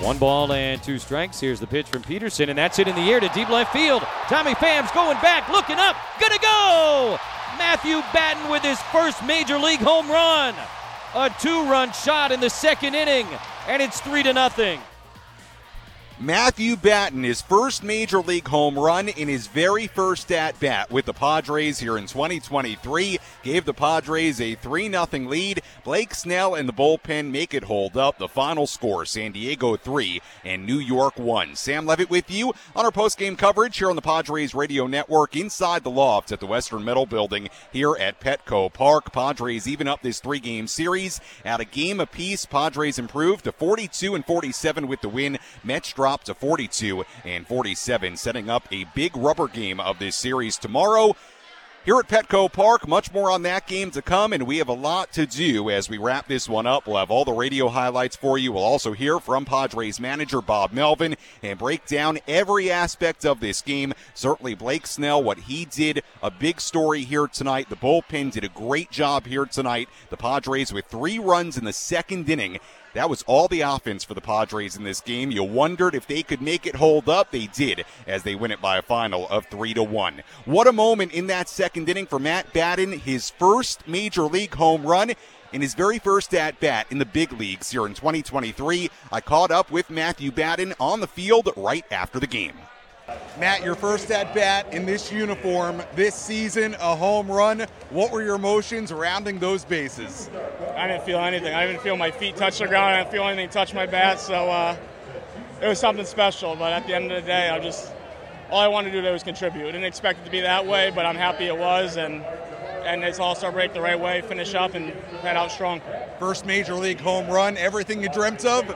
One ball and two strikes. Here's the pitch from Peterson, and that's it in the air to deep left field. Tommy Pham's going back, looking up, gonna go! Matthew Batten with his first major league home run. A two-run shot in the second inning, and it's three to nothing. Matthew Batten, his first major league home run in his very first at bat with the Padres here in 2023, gave the Padres a 3 0 lead. Blake Snell and the bullpen make it hold up. The final score San Diego 3 and New York 1. Sam Levitt with you on our post game coverage here on the Padres Radio Network inside the loft at the Western Metal Building here at Petco Park. Padres even up this three game series at a game apiece. Padres improved to 42 and 47 with the win. Mets dropped to 42 and 47, setting up a big rubber game of this series tomorrow. Here at Petco Park, much more on that game to come, and we have a lot to do as we wrap this one up. We'll have all the radio highlights for you. We'll also hear from Padres manager Bob Melvin and break down every aspect of this game. Certainly, Blake Snell, what he did, a big story here tonight. The bullpen did a great job here tonight. The Padres with three runs in the second inning that was all the offense for the Padres in this game. You wondered if they could make it hold up. They did as they win it by a final of 3 to 1. What a moment in that second inning for Matt Batten, his first major league home run in his very first at bat in the big leagues here in 2023. I caught up with Matthew Batten on the field right after the game. Matt, your first at bat in this uniform this season, a home run. What were your emotions rounding those bases? I didn't feel anything. I didn't feel my feet touch the ground. I didn't feel anything touch my bat. So uh, it was something special. But at the end of the day, I just all I wanted to do today was contribute. I didn't expect it to be that way, but I'm happy it was. And and it's All Star break the right way. Finish up and head out strong. First major league home run. Everything you dreamt of.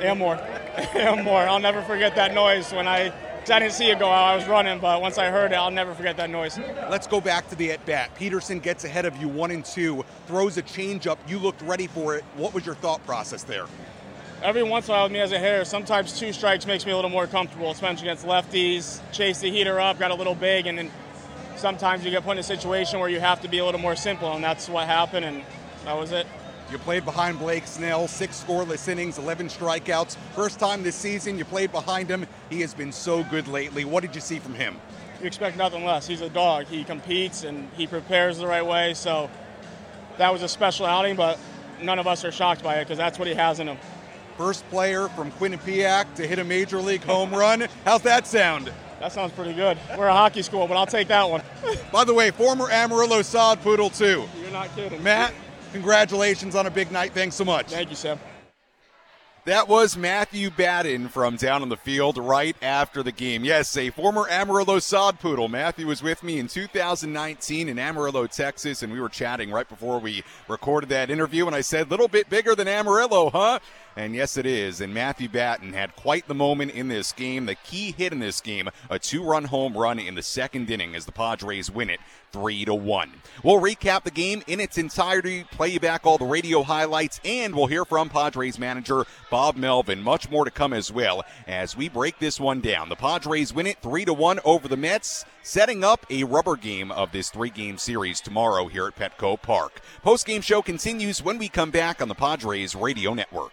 And more. and more. I'll never forget that noise when I I didn't see it go out. I was running, but once I heard it, I'll never forget that noise. Let's go back to the at bat. Peterson gets ahead of you one and two, throws a changeup. You looked ready for it. What was your thought process there? Every once in a while, with me as a hitter, sometimes two strikes makes me a little more comfortable, especially against lefties. Chase the heater up, got a little big, and then sometimes you get put in a situation where you have to be a little more simple, and that's what happened, and that was it. You played behind Blake Snell, six scoreless innings, 11 strikeouts. First time this season you played behind him. He has been so good lately. What did you see from him? You expect nothing less. He's a dog. He competes and he prepares the right way. So that was a special outing, but none of us are shocked by it because that's what he has in him. First player from Quinnipiac to hit a major league home run. How's that sound? That sounds pretty good. We're a hockey school, but I'll take that one. By the way, former Amarillo sod poodle too. You're not kidding. Matt, congratulations on a big night. Thanks so much. Thank you, Sam. That was Matthew Batten from down on the field right after the game. Yes, a former Amarillo sod poodle. Matthew was with me in 2019 in Amarillo, Texas, and we were chatting right before we recorded that interview. And I said, little bit bigger than Amarillo, huh? And yes, it is. And Matthew Batten had quite the moment in this game. The key hit in this game, a two-run home run in the second inning as the Padres win it three to one. We'll recap the game in its entirety, play back all the radio highlights, and we'll hear from Padres manager Bob Melvin. Much more to come as well as we break this one down. The Padres win it three to one over the Mets, setting up a rubber game of this three-game series tomorrow here at Petco Park. Post-game show continues when we come back on the Padres Radio Network.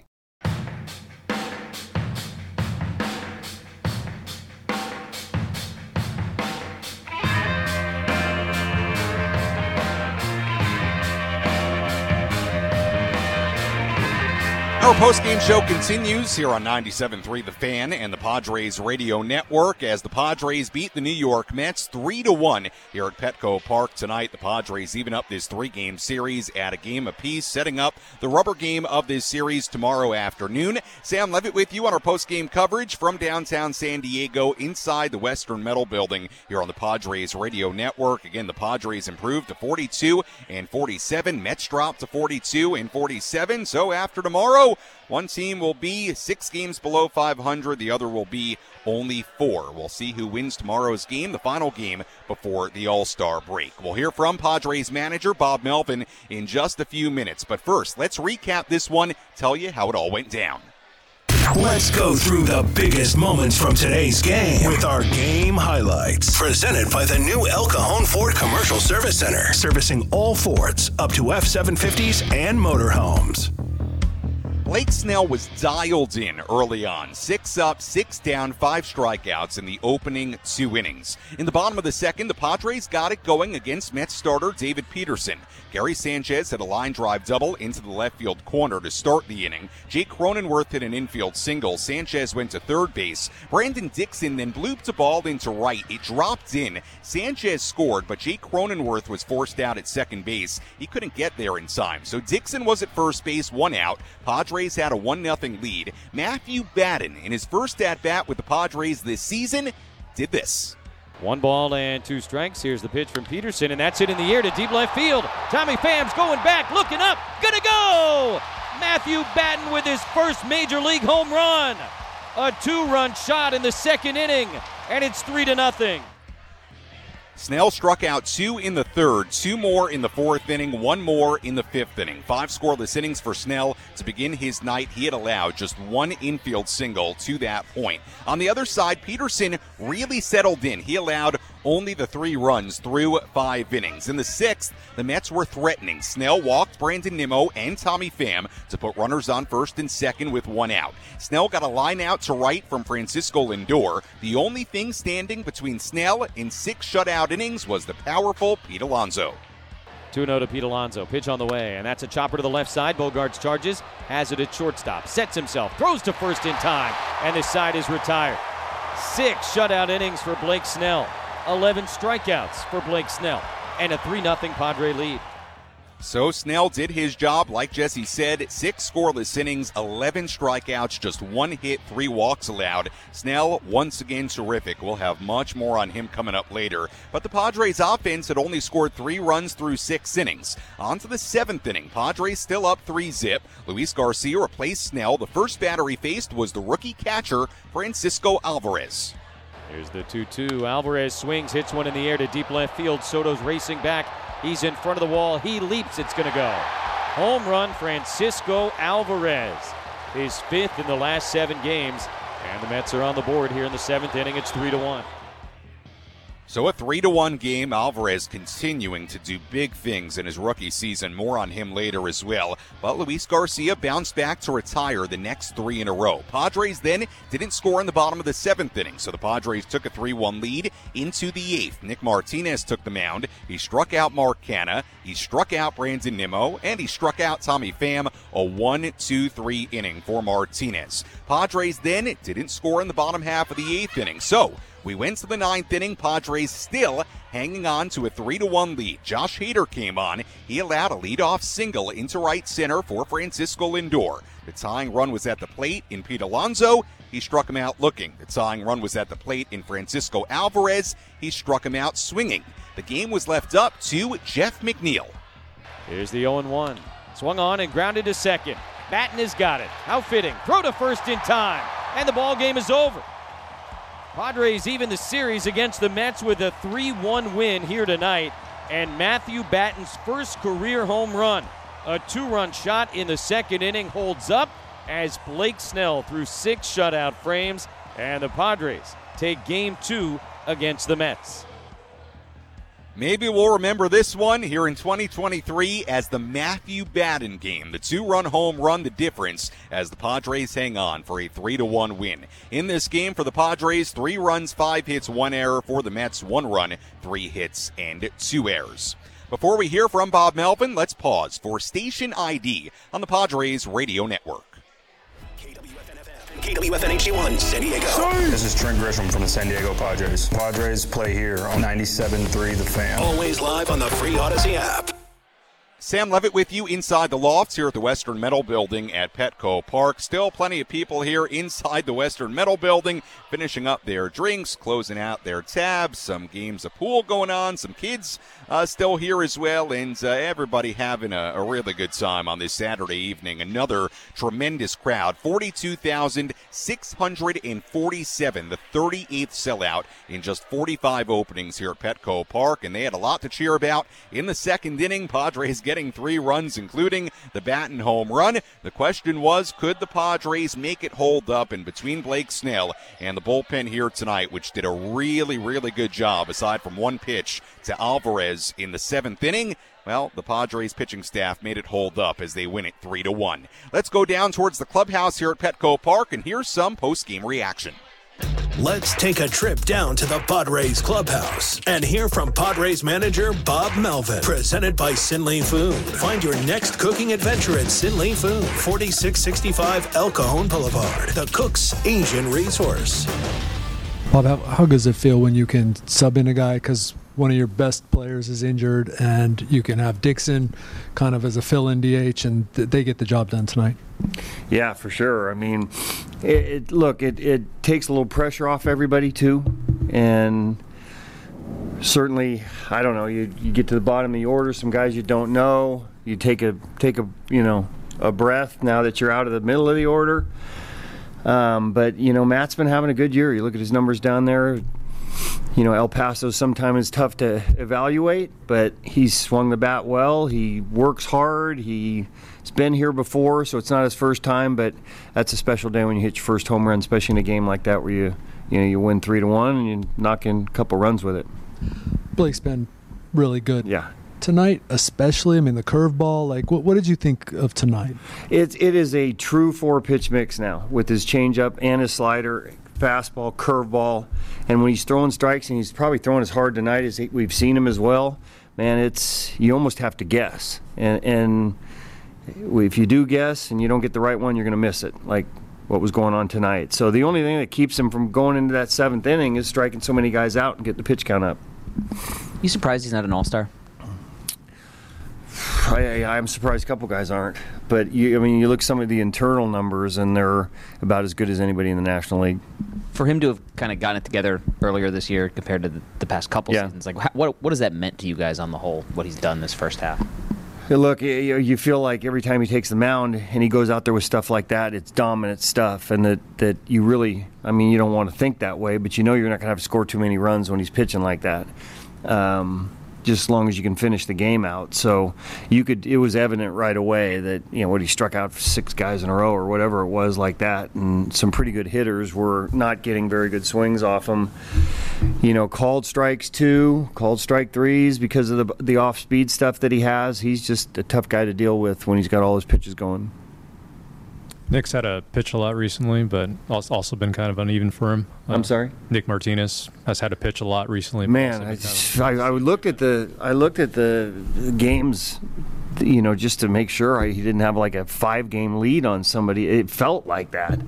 Our post-game show continues here on 97.3 The Fan and the Padres Radio Network as the Padres beat the New York Mets 3-1 here at Petco Park tonight. The Padres even up this three-game series at a game apiece, setting up the rubber game of this series tomorrow afternoon. Sam Levitt with you on our post-game coverage from downtown San Diego inside the Western Metal Building here on the Padres Radio Network. Again, the Padres improved to 42 and 47. Mets dropped to 42 and 47. So after tomorrow, one team will be six games below 500, the other will be only four. We'll see who wins tomorrow's game, the final game before the All Star break. We'll hear from Padres manager Bob Melvin in just a few minutes. But first, let's recap this one, tell you how it all went down. Let's go through the biggest moments from today's game with our game highlights. Presented by the new El Cajon Ford Commercial Service Center, servicing all Fords up to F 750s and motorhomes. Blake Snell was dialed in early on. Six up, six down, five strikeouts in the opening two innings. In the bottom of the second, the Padres got it going against Mets starter David Peterson. Gary Sanchez had a line drive double into the left field corner to start the inning. Jake Cronenworth hit an infield single. Sanchez went to third base. Brandon Dixon then blooped a ball into right. It dropped in. Sanchez scored, but Jake Cronenworth was forced out at second base. He couldn't get there in time. So Dixon was at first base, one out. Padres had a 1 0 lead. Matthew Batten, in his first at bat with the Padres this season, did this. One ball and two strikes. Here's the pitch from Peterson, and that's it in the air to deep left field. Tommy Pham's going back, looking up, gonna go! Matthew Batten with his first major league home run. A two run shot in the second inning, and it's three to nothing. Snell struck out two in the third, two more in the fourth inning, one more in the fifth inning. Five scoreless innings for Snell to begin his night. He had allowed just one infield single to that point. On the other side, Peterson really settled in. He allowed only the three runs through five innings. In the sixth, the Mets were threatening. Snell walked Brandon Nimmo and Tommy Pham to put runners on first and second with one out. Snell got a line out to right from Francisco Lindor. The only thing standing between Snell and six shutout innings was the powerful Pete Alonso. 2 0 to Pete Alonso. Pitch on the way, and that's a chopper to the left side. Bogaerts charges, has it at shortstop, sets himself, throws to first in time, and this side is retired. Six shutout innings for Blake Snell. 11 strikeouts for Blake Snell, and a 3 0 Padre lead. So Snell did his job, like Jesse said. Six scoreless innings, 11 strikeouts, just one hit, three walks allowed. Snell, once again, terrific. We'll have much more on him coming up later. But the Padres offense had only scored three runs through six innings. On to the seventh inning. Padres still up three zip. Luis Garcia replaced Snell. The first batter he faced was the rookie catcher, Francisco Alvarez. Here's the 2 2. Alvarez swings, hits one in the air to deep left field. Soto's racing back. He's in front of the wall. He leaps. It's going to go. Home run, Francisco Alvarez. His fifth in the last seven games. And the Mets are on the board here in the seventh inning. It's 3 to 1. So a three to one game. Alvarez continuing to do big things in his rookie season. More on him later as well. But Luis Garcia bounced back to retire the next three in a row. Padres then didn't score in the bottom of the seventh inning, so the Padres took a 3-1 lead into the eighth. Nick Martinez took the mound. He struck out Mark Canha. He struck out Brandon Nimmo, and he struck out Tommy Pham. A 1-2-3 inning for Martinez. Padres then didn't score in the bottom half of the eighth inning, so we went to the ninth inning. Padres still hanging on to a 3 to 1 lead. Josh Hader came on. He allowed a leadoff single into right center for Francisco Lindor. The tying run was at the plate in Pete Alonso. He struck him out looking. The tying run was at the plate in Francisco Alvarez. He struck him out swinging. The game was left up to Jeff McNeil. Here's the 0 1. Swung on and grounded to second. Batten has got it. How fitting. Throw to first in time. And the ball game is over. Padres even the series against the Mets with a 3 1 win here tonight. And Matthew Batten's first career home run. A two run shot in the second inning holds up as Blake Snell threw six shutout frames. And the Padres take game two against the Mets. Maybe we'll remember this one here in 2023 as the Matthew Batten game. The two-run home run, the difference as the Padres hang on for a 3-1 win. In this game for the Padres, three runs, five hits, one error. For the Mets, one run, three hits, and two errors. Before we hear from Bob Melvin, let's pause for Station ID on the Padres Radio Network. KWFN HD1, San Diego. This is Trent Grisham from the San Diego Padres. Padres play here on 97.3 The Fan. Always live on the free Audacy app. Sam Levitt with you inside the lofts here at the Western Metal Building at Petco Park. Still plenty of people here inside the Western Metal Building, finishing up their drinks, closing out their tabs. Some games of pool going on, some kids uh, still here as well, and uh, everybody having a, a, really good time on this Saturday evening. Another tremendous crowd 42,647, the 38th sellout in just 45 openings here at Petco Park, and they had a lot to cheer about in the second inning. Padres getting three runs, including the Batten home run. The question was, could the Padres make it hold up? And between Blake Snell and the bullpen here tonight, which did a really, really good job, aside from one pitch to Alvarez in the seventh inning, well, the Padres pitching staff made it hold up as they win it 3 to 1. Let's go down towards the clubhouse here at Petco Park and here's some post-game reaction. Let's take a trip down to the Padres clubhouse and hear from Padres manager Bob Melvin. Presented by Sinley Food. Find your next cooking adventure at Sinley Food, 4665 El Cajon Boulevard, the cook's Asian resource. Bob, how, how does it feel when you can sub in a guy because one of your best players is injured and you can have Dixon kind of as a fill in DH and th- they get the job done tonight? Yeah, for sure. I mean, it, it, look, it, it takes a little pressure off everybody too, and certainly, I don't know. You you get to the bottom of the order, some guys you don't know. You take a take a you know a breath now that you're out of the middle of the order. Um, but you know, Matt's been having a good year. You look at his numbers down there. You know, El Paso sometimes is tough to evaluate, but he's swung the bat well. He works hard. He He's been here before, so it's not his first time, but that's a special day when you hit your first home run, especially in a game like that where you you know you win three to one and you knock in a couple runs with it. Blake's been really good. Yeah. Tonight, especially, I mean, the curveball. Like, what, what did you think of tonight? It, it is a true four pitch mix now with his changeup and his slider, fastball, curveball, and when he's throwing strikes, and he's probably throwing as hard tonight as we've seen him as well. Man, it's you almost have to guess, and and if you do guess and you don't get the right one, you're going to miss it, like what was going on tonight. So the only thing that keeps him from going into that seventh inning is striking so many guys out and getting the pitch count up. You surprised he's not an all star? I, am surprised a couple guys aren't. But you, I mean, you look at some of the internal numbers, and they're about as good as anybody in the National League. For him to have kind of gotten it together earlier this year compared to the, the past couple yeah. seasons, like what what has that meant to you guys on the whole? What he's done this first half? Look, you feel like every time he takes the mound and he goes out there with stuff like that, it's dominant stuff, and that, that you really, I mean, you don't want to think that way, but you know you're not going to have to score too many runs when he's pitching like that. Um, just as long as you can finish the game out. So you could it was evident right away that you know what he struck out six guys in a row or whatever it was like that, and some pretty good hitters were not getting very good swings off him. You know, called strikes two, called strike threes because of the the off speed stuff that he has. He's just a tough guy to deal with when he's got all his pitches going. Nick's had a pitch a lot recently, but also been kind of uneven for him. Uh, I'm sorry. Nick Martinez has had a pitch a lot recently. Man, I, I, I looked at the I looked at the games, you know, just to make sure I, he didn't have like a five game lead on somebody. It felt like that.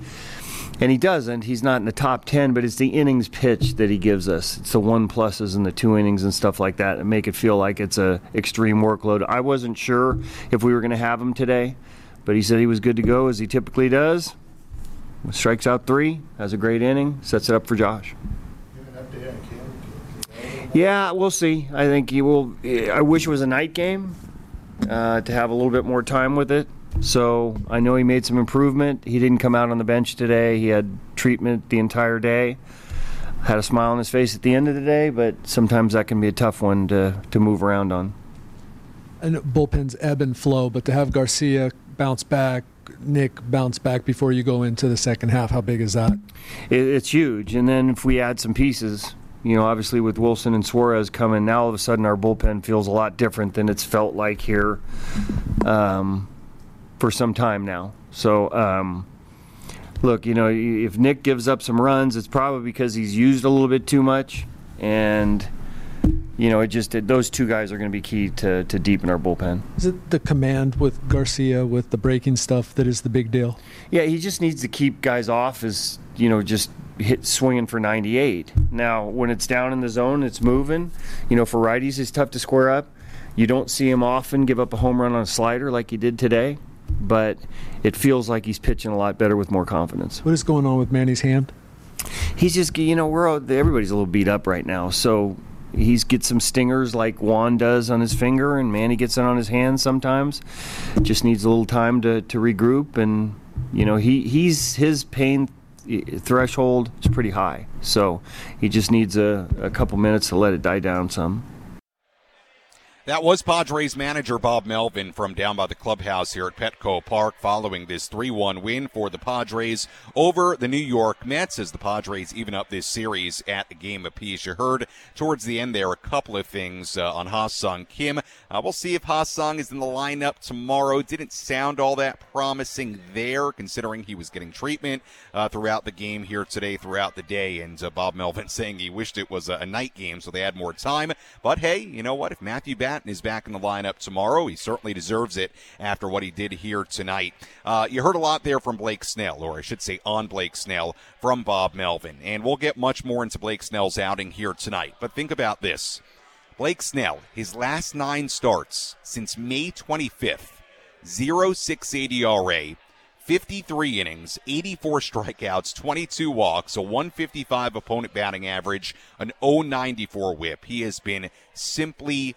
And he doesn't. He's not in the top 10, but it's the innings pitch that he gives us. It's the one pluses and the two innings and stuff like that that make it feel like it's a extreme workload. I wasn't sure if we were going to have him today. But he said he was good to go as he typically does. Strikes out three, has a great inning, sets it up for Josh. Yeah, we'll see. I think he will. I wish it was a night game uh, to have a little bit more time with it. So I know he made some improvement. He didn't come out on the bench today. He had treatment the entire day. Had a smile on his face at the end of the day, but sometimes that can be a tough one to, to move around on. And bullpens ebb and flow, but to have Garcia bounce back, Nick bounce back before you go into the second half? How big is that? it's huge. And then if we add some pieces, you know, obviously with Wilson and Suarez coming, now all of a sudden our bullpen feels a lot different than it's felt like here um, for some time now. So, um, look, you know, if Nick gives up some runs, it's probably because he's used a little bit too much. And you know, it just those two guys are going to be key to to deepen our bullpen. Is it the command with Garcia with the breaking stuff that is the big deal? Yeah, he just needs to keep guys off as you know just hit swinging for 98. Now, when it's down in the zone, it's moving. You know, for righties, it's tough to square up. You don't see him often give up a home run on a slider like he did today, but it feels like he's pitching a lot better with more confidence. What is going on with Manny's hand? He's just, you know, we're all, everybody's a little beat up right now, so he's gets some stingers like Juan does on his finger, and Manny gets it on his hand sometimes. Just needs a little time to, to regroup, and you know he he's his pain threshold is pretty high, so he just needs a, a couple minutes to let it die down some. That was Padres manager Bob Melvin from down by the clubhouse here at Petco Park following this 3 1 win for the Padres over the New York Mets as the Padres even up this series at the game apiece. You heard towards the end there a couple of things uh, on Ha-Seong Kim. Uh, we'll see if Ha-Seong is in the lineup tomorrow. Didn't sound all that promising there considering he was getting treatment uh, throughout the game here today, throughout the day. And uh, Bob Melvin saying he wished it was a, a night game so they had more time. But hey, you know what? If Matthew Bass is back in the lineup tomorrow. He certainly deserves it after what he did here tonight. Uh, you heard a lot there from Blake Snell, or I should say on Blake Snell from Bob Melvin. And we'll get much more into Blake Snell's outing here tonight. But think about this. Blake Snell, his last nine starts since May 25th, 0.68 ERA, 53 innings, 84 strikeouts, 22 walks, a 155 opponent batting average, an 094 whip. He has been simply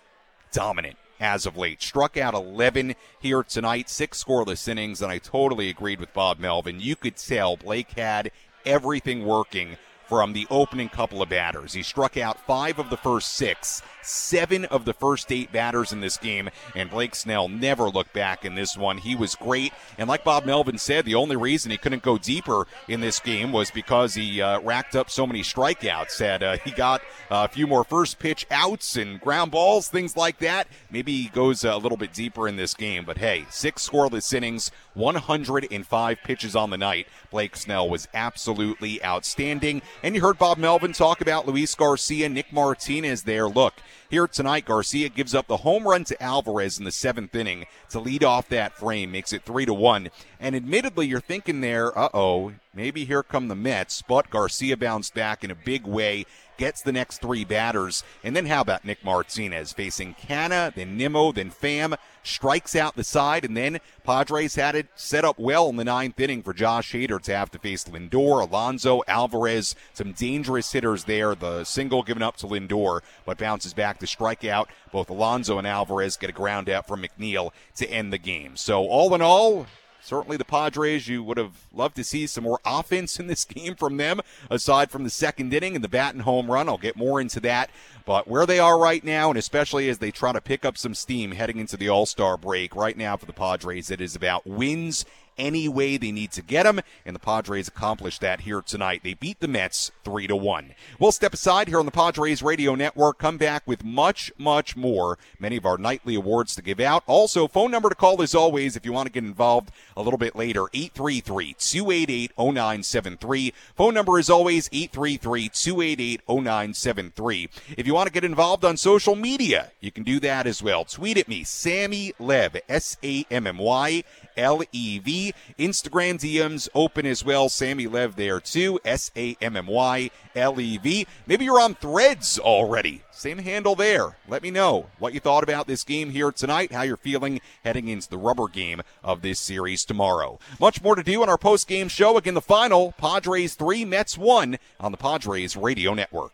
dominant as of late. Struck out 11 here tonight, six scoreless innings, and I totally agreed with Bob Melvin. You could tell Blake had everything working from the opening couple of batters. He struck out five of the first six, seven of the first eight batters in this game, and Blake Snell never looked back in this one. He was great, and like Bob Melvin said, the only reason he couldn't go deeper in this game was because he uh, racked up so many strikeouts. Said uh, he got a few more first pitch outs and ground balls, things like that. Maybe he goes a little bit deeper in this game, but hey, six scoreless innings, 105 pitches on the night. Blake Snell was absolutely outstanding. And you heard Bob Melvin talk about Luis Garcia, Nick Martinez there. Look, here tonight, Garcia gives up the home run to Alvarez in the seventh inning to lead off that frame, makes it three to one. And admittedly, you're thinking there, uh oh, maybe here come the Mets. But Garcia bounced back in a big way gets the next three batters. And then how about Nick Martinez facing Canha, then Nimmo, then Pham, strikes out the side, and then Padres had it set up well in the ninth inning for Josh Hader to have to face Lindor, Alonso, Alvarez, some dangerous hitters there. The single given up to Lindor, but bounces back to strike out. Both Alonso and Alvarez get a ground out from McNeil to end the game. So all in all, certainly the Padres, you would have loved to see some more offense in this game from them, aside from the second inning and the Batten home run. I'll get more into that. But where they are right now, and especially as they try to pick up some steam heading into the All Star break, right now for the Padres, it is about wins any way they need to get them, and the Padres accomplished that here tonight. They beat the Mets three to one. We'll step aside here on the Padres Radio Network. Come back with much, much more. Many of our nightly awards to give out. Also, phone number to call as always if you want to get involved a little bit later. 833-288-0973. Phone number is always 833-288-0973. If you want to get involved on social media, you can do that as well. Tweet at me, Sammy Lev, S A M M Y L E V. Instagram DMs open as well. Sammy Lev there too. S A M M Y L E V. Maybe you're on threads already. Same handle there. Let me know what you thought about this game here tonight, how you're feeling heading into the rubber game of this series tomorrow. Much more to do on our post game show. Again, the final Padres 3, Mets 1 on the Padres Radio Network.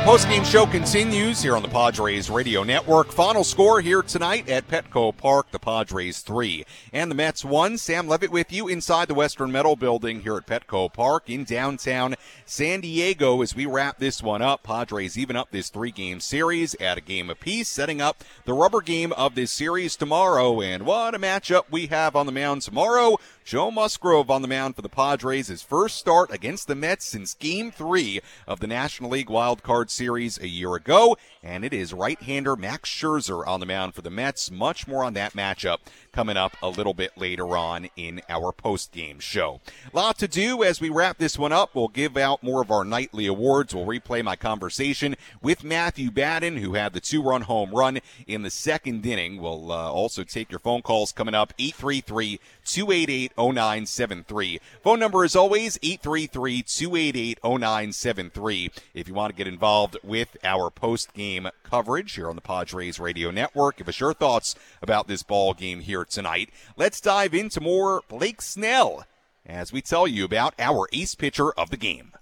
Our postgame show continues here on the Padres Radio Network. Final score here tonight at Petco Park, the Padres 3 and the Mets 1. Sam Levitt with you inside the Western Metal Building here at Petco Park in downtown San Diego as we wrap this one up. Padres even up this three game series at a game apiece, setting up the rubber game of this series tomorrow. And what a matchup we have on the mound tomorrow. Joe Musgrove on the mound for the Padres, his first start against the Mets since Game 3 of the National League Wild Card Series a year ago. And it is right-hander Max Scherzer on the mound for the Mets. Much more on that matchup coming up a little bit later on in our post-game show. Lot to do as we wrap this one up. We'll give out more of our nightly awards. We'll replay my conversation with Matthew Batten, who had the two-run home run in the second inning. We'll uh, also take your phone calls coming up 833 288 0973. Phone number is always 833 288 0973 if you want to get involved with our post game coverage here on the Padres Radio Network. Give us your thoughts about this ball game here tonight. Let's dive into more Blake Snell as we tell you about our ace pitcher of the game.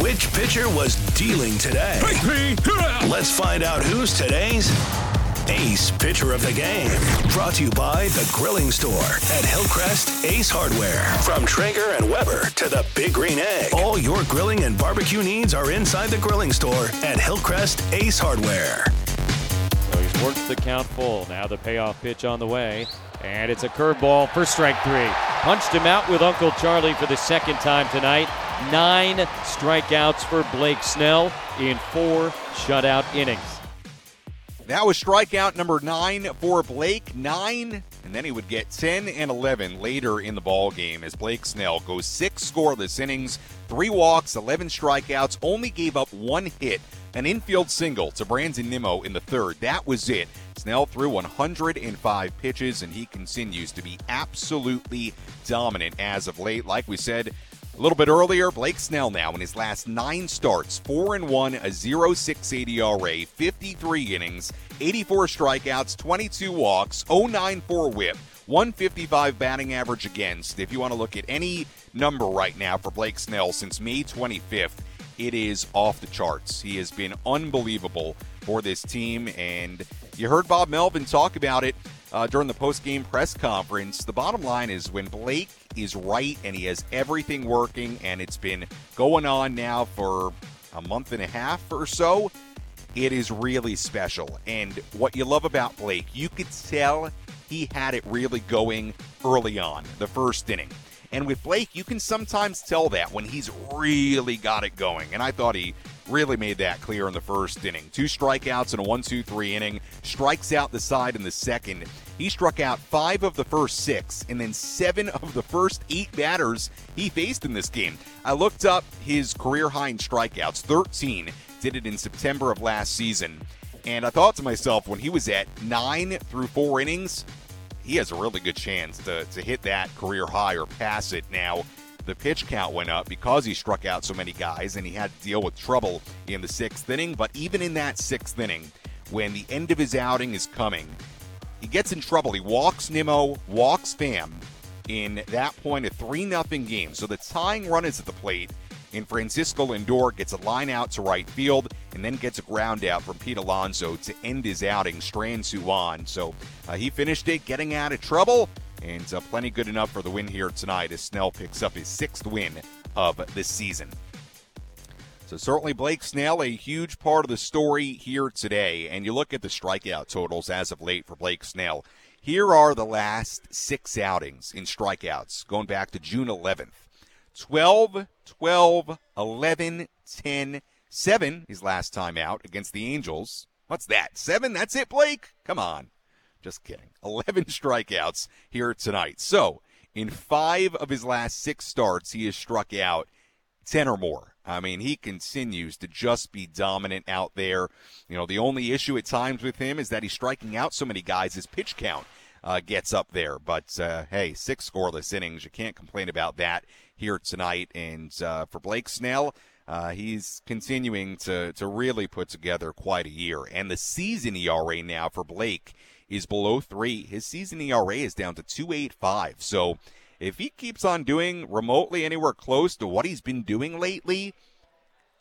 Which pitcher was dealing today? Let's find out who's today's Ace Pitcher of the Game. Brought to you by The Grilling Store at Hillcrest Ace Hardware. From Traeger and Weber to the Big Green Egg. All your grilling and barbecue needs are inside The Grilling Store at Hillcrest Ace Hardware. So he's worked the count full. Now the payoff pitch on the way. And it's a curveball for strike three. Punched him out with Uncle Charlie for the second time tonight. Nine strikeouts for Blake Snell in four shutout innings. That was strikeout number nine for Blake. Nine, and then he would get 10 and 11 later in the ball game as Blake Snell goes six scoreless innings, three walks, 11 strikeouts, only gave up one hit, an infield single to Brandon Nimmo in the third. That was it. Snell threw 105 pitches, and he continues to be absolutely dominant as of late. Like we said, a little bit earlier, Blake Snell now in his last nine starts, 4 and 1, a 0.680 ERA, 53 innings, 84 strikeouts, 22 walks, 0.94 whip, 155 batting average against. If you want to look at any number right now for Blake Snell since May 25th, it is off the charts. He has been unbelievable for this team, and you heard Bob Melvin talk about it uh, during the post-game press conference. The bottom line is when Blake is right and he has everything working, and it's been going on now for a month and a half or so. It is really special. And what you love about Blake, you could tell he had it really going early on, the first inning. And with Blake, you can sometimes tell that when he's really got it going. And I thought he really made that clear in the first inning. Two strikeouts in a 1 2 3 inning, strikes out the side in the second. He struck out five of the first six and then seven of the first eight batters he faced in this game. I looked up his career high in strikeouts 13, did it in September of last season. And I thought to myself, when he was at nine through four innings, he has a really good chance to, to hit that career high or pass it. Now, the pitch count went up because he struck out so many guys and he had to deal with trouble in the sixth inning. But even in that sixth inning, when the end of his outing is coming, he gets in trouble. He walks Nimmo, walks Pham in that point, a 3 0 game. So the tying run is at the plate. And Francisco Lindor gets a line out to right field and then gets a ground out from Pete Alonso to end his outing, Strand Suwan. So uh, he finished it getting out of trouble and uh, plenty good enough for the win here tonight as Snell picks up his sixth win of the season. So certainly Blake Snell, a huge part of the story here today. And you look at the strikeout totals as of late for Blake Snell. Here are the last six outings in strikeouts going back to June 11th 12, 12, 11, 10, 7, his last time out against the Angels. What's that? Seven? That's it, Blake? Come on. Just kidding. 11 strikeouts here tonight. So, in five of his last six starts, he has struck out 10 or more. I mean, he continues to just be dominant out there. You know, the only issue at times with him is that he's striking out so many guys. His pitch count uh, gets up there. But uh, hey, six scoreless innings. You can't complain about that here tonight. And uh, for Blake Snell, uh, he's continuing to, to really put together quite a year. And the season ERA now for Blake is below three. His season ERA is down to 2.85. So if he keeps on doing remotely anywhere close to what he's been doing lately,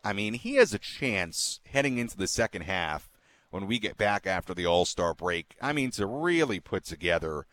I mean, he has a chance heading into the second half when we get back after the All Star break. I mean, to really put together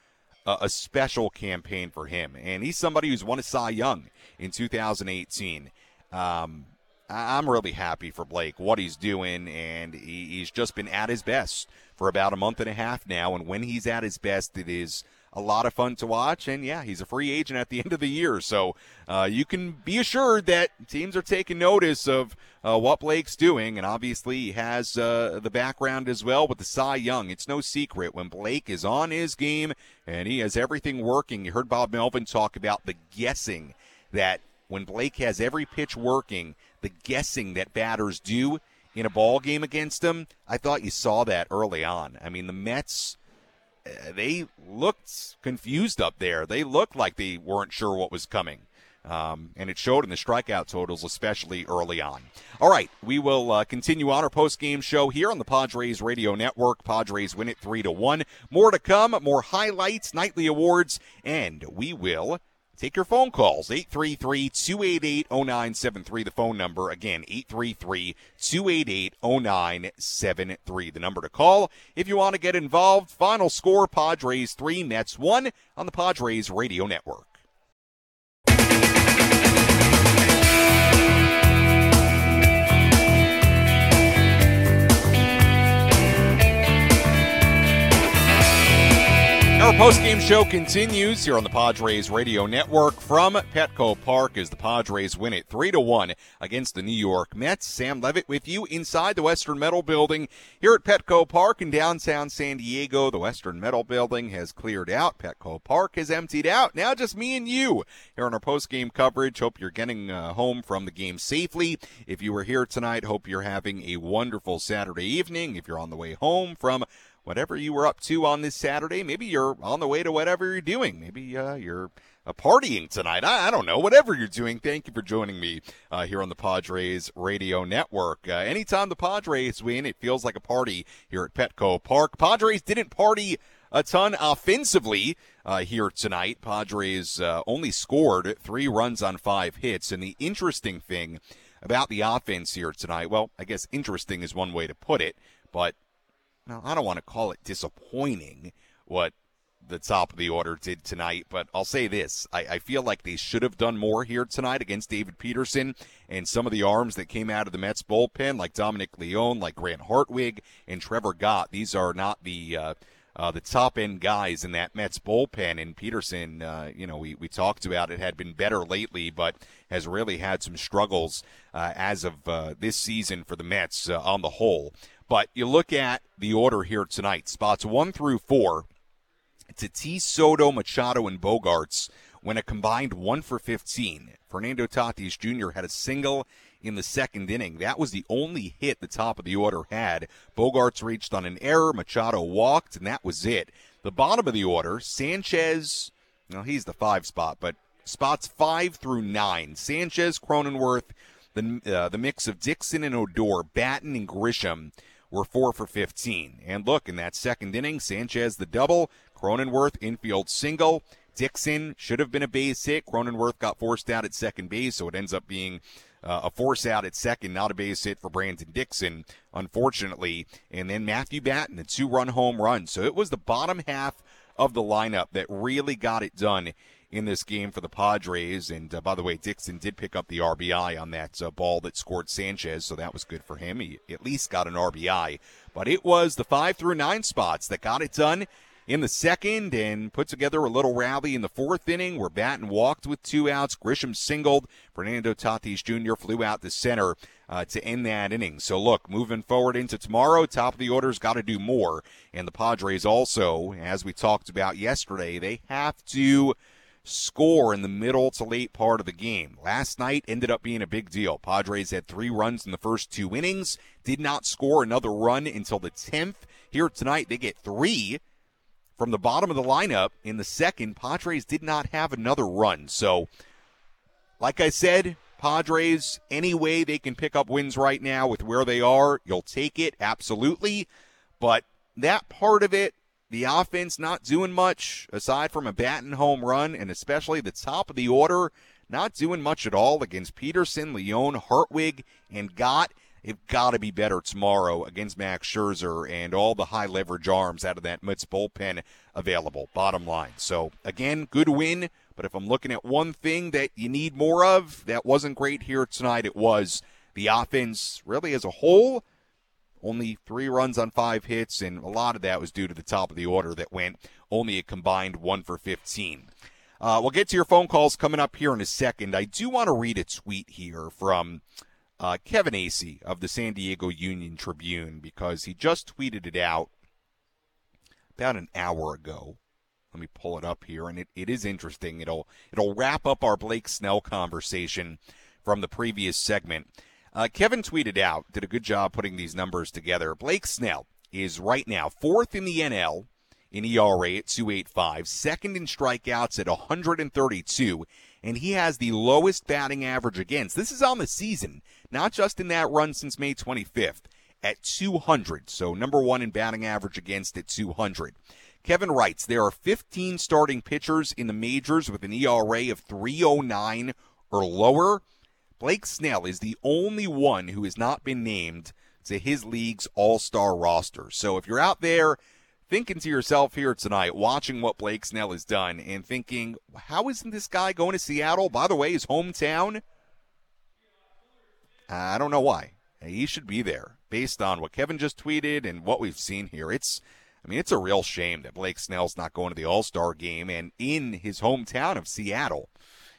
a, a, special campaign for him. And he's somebody who's won a Cy Young in 2018. Um, I'm really happy for Blake, what he's doing, and he, he's just been at his best for about a month and a half now. And when he's at his best, it is a lot of fun to watch. And yeah, he's a free agent at the end of the year. So uh, you can be assured that teams are taking notice of uh, what Blake's doing. And obviously, he has uh, the background as well with the Cy Young. It's no secret when Blake is on his game and he has everything working. You heard Bob Melvin talk about the guessing that when Blake has every pitch working, the guessing that batters do in a ball game against them. I thought you saw that early on. I mean, the Mets uh, they looked confused up there. They looked like they weren't sure what was coming. Um, and it showed in the strikeout totals, especially early on. All right, we will uh, continue on our post-game show here on the Padres Radio Network. Padres win it three to one. More to come, more highlights, nightly awards, and we will Take your phone calls, 833 288 0973, the phone number. Again, 833 288 0973, the number to call. If you want to get involved, final score Padres 3, Mets 1 on the Padres Radio Network. Our post-game show continues here on the Padres Radio Network from Petco Park as the Padres win it 3 to 1 against the New York Mets. Sam Levitt with you inside the Western Metal Building here at Petco Park in downtown San Diego. The Western Metal Building has cleared out. Petco Park has emptied out. Now just me and you here on our post-game coverage. Hope you're getting uh, home from the game safely. If you were here tonight, hope you're having a wonderful Saturday evening. If you're on the way home from whatever you were up to on this Saturday. Maybe you're on the way to whatever you're doing. Maybe uh, you're uh, partying tonight. I, I, don't know. Whatever you're doing, thank you for joining me uh, here on the Padres Radio Network. Uh, anytime the Padres win, it feels like a party here at Petco Park. Padres didn't party a ton offensively uh, here tonight. Padres uh, only scored three runs on five hits. And the interesting thing about the offense here tonight, well, I guess interesting is one way to put it, but now, I don't want to call it disappointing what the top of the order did tonight, but I'll say this. I, I, feel like they should have done more here tonight against David Peterson and some of the arms that came out of the Mets bullpen, like Dominic Leone, like Grant Hartwig, and Trevor Gott. These are not the. Uh, uh, the top end guys in that Mets bullpen. And Peterson, uh, you know, we, we talked about it, had been better lately, but has really had some struggles uh, as of uh, this season for the Mets uh, on the whole. But you look at the order here tonight spots one through four. Tatis, Soto, Machado, and Bogaerts went a combined one for 15. Fernando Tatis Jr. had a single in the second inning. That was the only hit the top of the order had. Bogaerts reached on an error. Machado walked, and that was it. The bottom of the order, Sanchez, well, he's the five spot, but spots five through nine. Sanchez, Cronenworth, the uh, the mix of Dixon and Odor, Batten and Grisham were four for 15. And look, in that second inning, Sanchez the double, Cronenworth infield single. Dixon should have been a base hit. Cronenworth got forced out at second base, so it ends up being uh, a force out at second, not a base hit for Brandon Dixon, unfortunately. And then Matthew Batten, a two run home run. So it was the bottom half of the lineup that really got it done in this game for the Padres. And uh, by the way, Dixon did pick up the RBI on that uh, ball that scored Sanchez, so that was good for him. He at least got an RBI. But it was the five through nine spots that got it done in the second and put together a little rally in the fourth inning where Batten walked with two outs. Grisham singled. Fernando Tatis Jr. flew out to center uh, to end that inning. So look, moving forward into tomorrow, top of the order's got to do more. And the Padres also, as we talked about yesterday, they have to score in the middle to late part of the game. Last night ended up being a big deal. Padres had three runs in the first two innings, did not score another run until the 10th. Here tonight, they get three from the bottom of the lineup in the second. Padres did not have another run. So, like I said, Padres, any way they can pick up wins right now with where they are, you'll take it, absolutely. But that part of it, the offense not doing much aside from a Batten home run, and especially the top of the order, not doing much at all against Peterson, Leone, Hartwig, and Gott have got to be better tomorrow against Max Scherzer and all the high leverage arms out of that Mets bullpen available. Bottom line. So, again, good win. But if I'm looking at one thing that you need more of, that wasn't great here tonight, it was the offense really as a whole. Only three runs on five hits, and a lot of that was due to the top of the order that went only a combined one for 15. Uh, we'll get to your phone calls coming up here in a second. I do want to read a tweet here from uh, Kevin Acee of the San Diego Union Tribune because he just tweeted it out about an hour ago. Let me pull it up here, and it, it is interesting. It'll it'll wrap up our Blake Snell conversation from the previous segment. Uh, Kevin tweeted out, did a good job putting these numbers together. Blake Snell is right now fourth in the NL in ERA at 285, second in strikeouts at 132, and he has the lowest batting average against. This is on the season, not just in that run since May 25th, at 200. So number one in batting average against at 200. Kevin writes there are 15 starting pitchers in the majors with an ERA of 309 or lower. Blake Snell is the only one who has not been named to his league's all star roster. So if you're out there thinking to yourself here tonight, watching what Blake Snell has done, and thinking, how isn't this guy going to Seattle? By the way, his hometown. I don't know why. He should be there based on what Kevin just tweeted and what we've seen here. It's, I mean, it's a real shame that Blake Snell's not going to the All Star game and in his hometown of Seattle.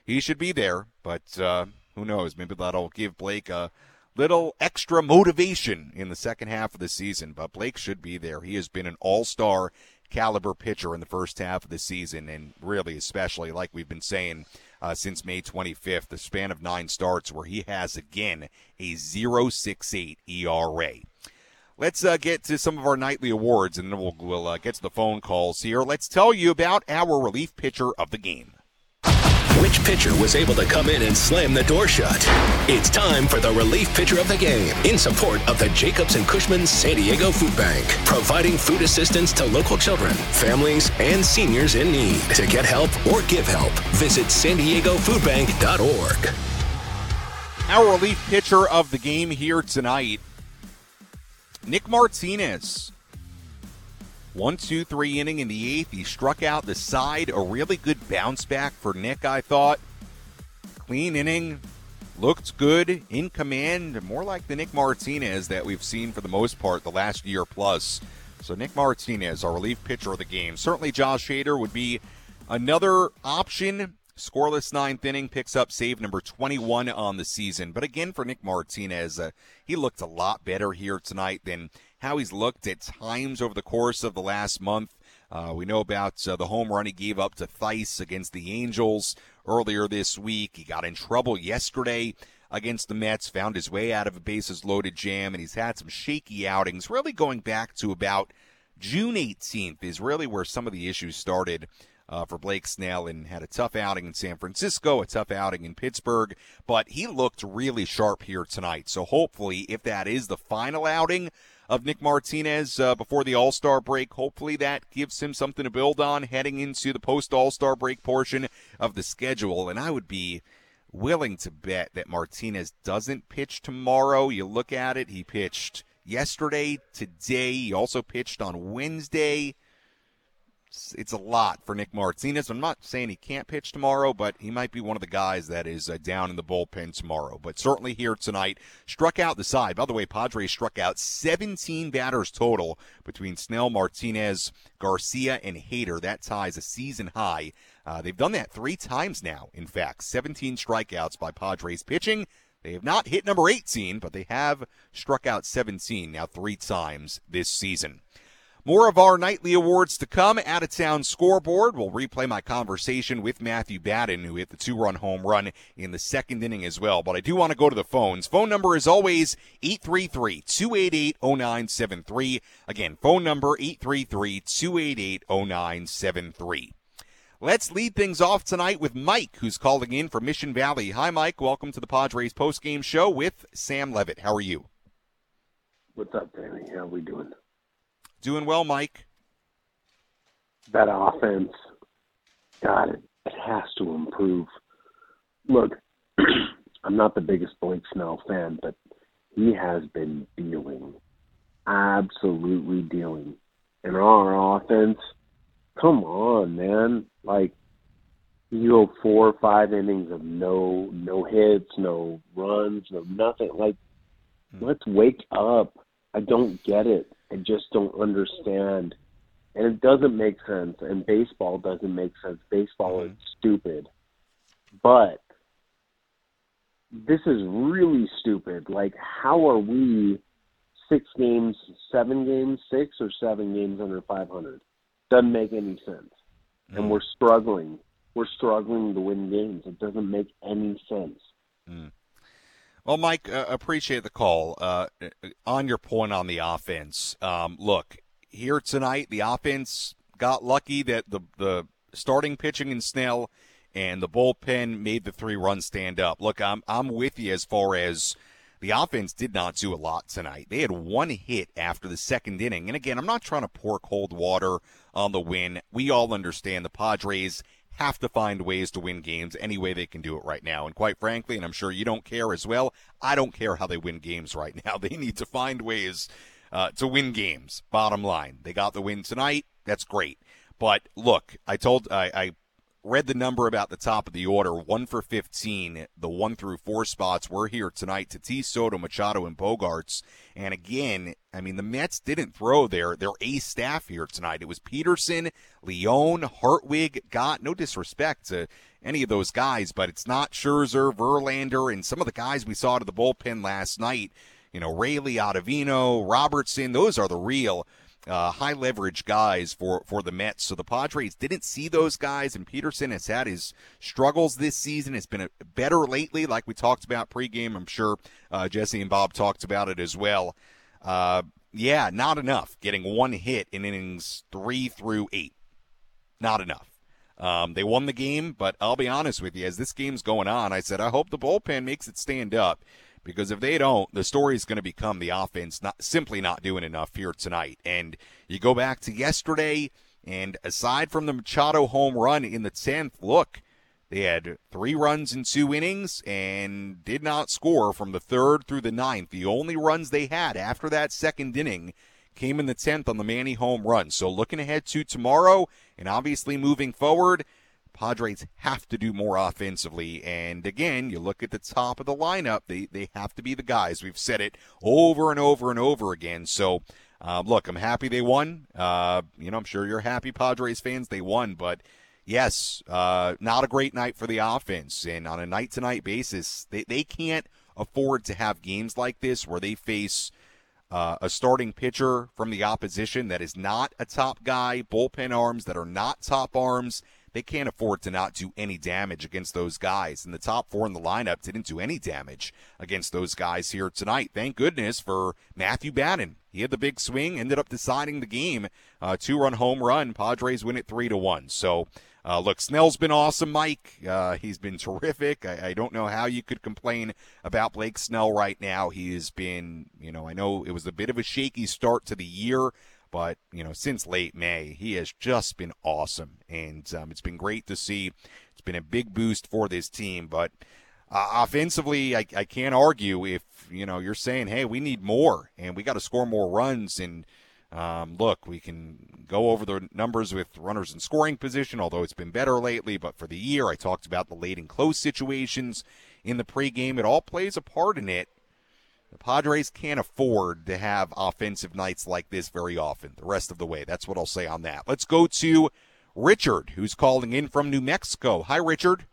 He should be there, but uh, who knows? Maybe that'll give Blake a little extra motivation in the second half of the season. But Blake should be there. He has been an all star caliber pitcher in the first half of the season, and really, especially like we've been saying uh, since May 25th, the span of nine starts where he has again a 0.68 ERA. Let's uh, get to some of our nightly awards, and then we'll, we'll uh, get to the phone calls here. Let's tell you about our relief pitcher of the game. Which pitcher was able to come in and slam the door shut? It's time for the relief pitcher of the game in support of the Jacobs and Cushman San Diego Food Bank, providing food assistance to local children, families, and seniors in need. To get help or give help, visit san diego foodbank.org. Our relief pitcher of the game here tonight, Nick Martinez. One, two, three inning in the eighth. He struck out the side. A really good bounce back for Nick, I thought. Clean inning. Looked good in command. More like the Nick Martinez that we've seen for the most part the last year plus. So Nick Martinez, our relief pitcher of the game. Certainly Josh Hader would be another option. Scoreless ninth inning picks up save number 21 on the season. But again, for Nick Martinez, uh, he looked a lot better here tonight than how he's looked at times over the course of the last month. Uh, we know about uh, the home run he gave up to Thaiss against the Angels earlier this week. He got in trouble yesterday against the Mets, found his way out of a bases loaded jam, and he's had some shaky outings, really going back to about June 18th is really where some of the issues started uh, for Blake Snell and had a tough outing in San Francisco, a tough outing in Pittsburgh, but he looked really sharp here tonight. So hopefully, if that is the final outing of Nick Martinez uh, before the All Star break, hopefully that gives him something to build on heading into the post All Star break portion of the schedule. And I would be willing to bet that Martinez doesn't pitch tomorrow. You look at it, he pitched yesterday, today, he also pitched on Wednesday it's a lot for Nick Martinez. I'm not saying he can't pitch tomorrow, but he might be one of the guys that is uh, down in the bullpen tomorrow. But certainly here tonight, struck out the side. By the way, Padres struck out 17 batters total between Snell, Martinez, Garcia, and Hader. That ties a season high. Uh, they've done that three times now, in fact. 17 strikeouts by Padres pitching. They have not hit number 18, but they have struck out 17 now three times this season. More of our nightly awards to come. Out of town scoreboard. We'll replay my conversation with Matthew Batten, who hit the two run home run in the second inning as well. But I do want to go to the phones. Phone number is always 833 288 0973. Again, phone number 833 288 0973. Let's lead things off tonight with Mike, who's calling in from Mission Valley. Hi, Mike. Welcome to the Padres postgame show with Sam Levitt. How are you? What's up, Danny? How are we doing? Doing well, Mike. That offense, God, it, it has to improve. Look, I'm not the biggest Blake Snell fan, but he has been dealing, absolutely dealing. And our offense, come on, man. Like, you go four or five innings of no no hits, no runs, no nothing. Like, hmm. let's wake up. I don't get it. I just don't understand. And it doesn't make sense. And baseball doesn't make sense. Baseball mm-hmm. is stupid. But this is really stupid. Like, how are we six games, seven games, six or seven games under 500? Doesn't make any sense. Mm. And we're struggling. We're struggling to win games. It doesn't make any sense. Mm. Well, Mike, uh, appreciate the call. Uh, on your point on the offense, um, look here tonight, the offense got lucky that the the starting pitching in Snell and the bullpen made the three runs stand up. Look, I'm I'm with you as far as the offense did not do a lot tonight. They had one hit after the second inning, and again, I'm not trying to pour cold water on the win. We all understand the Padres have to find ways to win games any way they can do it right now. And quite frankly, and I'm sure you don't care as well, I don't care how they win games right now. They need to find ways uh, to win games. Bottom line, they got the win tonight. That's great. But look, I told I, I read the number about the top of the order, one for 15. The one through four spots were here tonight. Tatis, Soto, Machado, and Bogaerts. And again, I mean, the Mets didn't throw their, their ace staff here tonight. It was Peterson, Leone, Hartwig, Gott. No disrespect to any of those guys, but it's not Scherzer, Verlander, and some of the guys we saw to the bullpen last night. You know, Raley, Ottavino, Robertson, those are the real uh, high leverage guys for, for the Mets. So the Padres didn't see those guys, and Peterson has had his struggles this season. It's been a, better lately, like we talked about pregame. I'm sure uh, Jesse and Bob talked about it as well. Uh, yeah, not enough. Getting one hit in innings three through eight. Not enough. Um, they won the game, but I'll be honest with you, as this game's going on, I said, I hope the bullpen makes it stand up because if they don't, the story is going to become the offense not simply not doing enough here tonight. And you go back to yesterday, and aside from the Machado home run in the tenth, look, they had three runs in two innings and did not score from the third through the ninth. The only runs they had after that second inning came in the tenth on the Manny home run. So looking ahead to tomorrow, and obviously moving forward Padres have to do more offensively. And again, you look at the top of the lineup, they, they have to be the guys. We've said it over and over and over again. So, uh, look, I'm happy they won. Uh, you know, I'm sure you're happy, Padres fans, they won. But yes, uh, not a great night for the offense. And on a night to night basis, they, they can't afford to have games like this where they face. Uh, a starting pitcher from the opposition that is not a top guy, bullpen arms that are not top arms, they can't afford to not do any damage against those guys. And the top four in the lineup didn't do any damage against those guys here tonight. Thank goodness for Matthew Batten. He had the big swing, ended up deciding the game. Uh, two run home run. Padres win it three to one. So Uh, look, Snell's been awesome, Mike. Uh, he's been terrific. I, I, don't know how you could complain about Blake Snell right now. He has been, you know, I know it was a bit of a shaky start to the year, but, you know, since late May, he has just been awesome. And um, it's been great to see. It's been a big boost for this team. But uh, offensively, I, I can't argue if, you know, you're saying, hey, we need more and we got to score more runs and – um, look, we can go over the numbers with runners in scoring position, although it's been better lately. But for the year, I talked about the late and close situations in the pregame. It all plays a part in it. The Padres can't afford to have offensive nights like this very often the rest of the way. That's what I'll say on that. Let's go to Richard, who's calling in from New Mexico. Hi, Richard.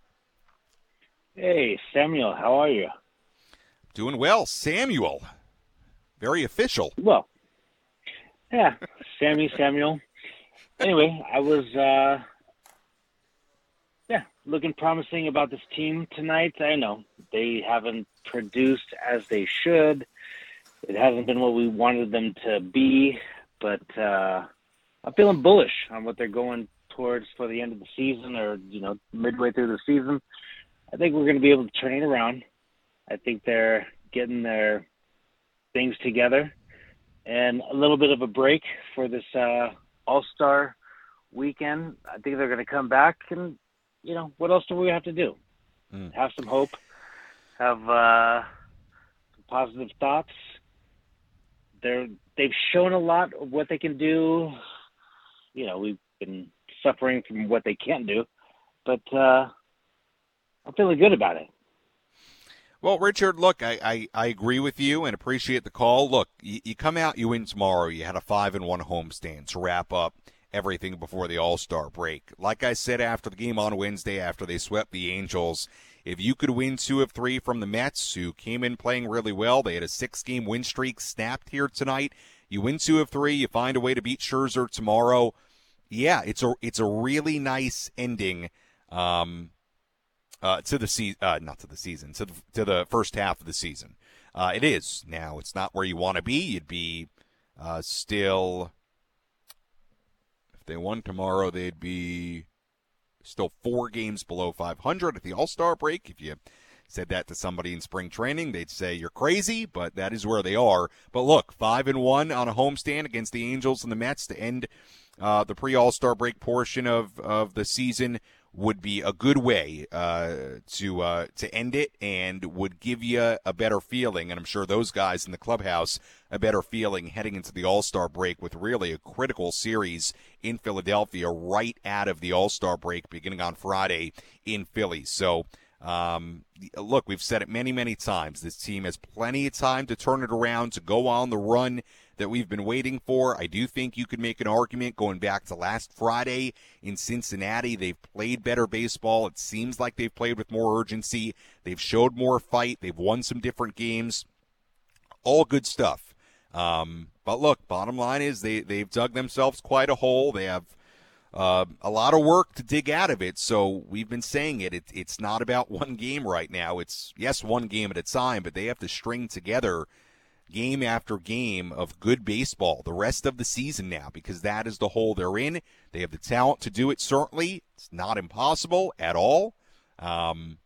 Hey, Samuel. How are you? Doing well. Samuel. Very official. Well, yeah, Sammy Samuel. Anyway, I was uh looking promising about this team tonight. I know they haven't produced as they should. It hasn't been what we wanted them to be, but uh I'm feeling bullish on what they're going towards for the end of the season or, you know, midway through the season. I think we're going to be able to turn it around. I think they're getting their things together and a little bit of a break for this uh, All Star weekend. I think they're going to come back, and you know what else do we have to do? Mm. Have some hope, have uh, some positive thoughts. They're they've shown a lot of what they can do. You know, we've been suffering from what they can't do, but uh, I'm feeling good about it. Well, Richard, look, I, I, I, agree with you and appreciate the call. Look, you, you come out, you win tomorrow. You had a five and one homestand to wrap up everything before the All Star break. Like I said after the game on Wednesday, after they swept the Angels, if you could win two of three from the Mets, who came in playing really well, they had a six game win streak snapped here tonight. You win two of three, you find a way to beat Scherzer tomorrow. Yeah, it's a it's a really nice ending. Um, uh, to the season, uh, not to the season, to the, to the first half of the season. Uh, it is now. It's not where you want to be. You'd be uh, still. They won tomorrow, they'd be still four games below 500 at the All Star break. If you said that to somebody in spring training, they'd say you're crazy, but that is where they are. But look, five and one on a homestand against the Angels and the Mets to end uh, the pre All Star break portion of of the season would be a good way uh, to uh, to end it and would give you a better feeling. And I'm sure those guys in the clubhouse a better feeling heading into the All Star break with really a critical series in Philadelphia right out of the All Star break beginning on Friday in Philly. So. Um, look, we've said it many, many times. This team has plenty of time to turn it around, to go on the run that we've been waiting for. I do think you could make an argument going back to last Friday in Cincinnati. They've played better baseball. It seems like they've played with more urgency. They've showed more fight. They've won some different games. All good stuff. Um, but look, bottom line is they, they've dug themselves quite a hole. They have uh, a lot of work to dig out of it. So we've been saying it, it. It's not about one game right now. It's, yes, one game at a time, but they have to string together game after game of good baseball the rest of the season now because that is the hole they're in. They have the talent to do it, certainly. It's not impossible at all. Um,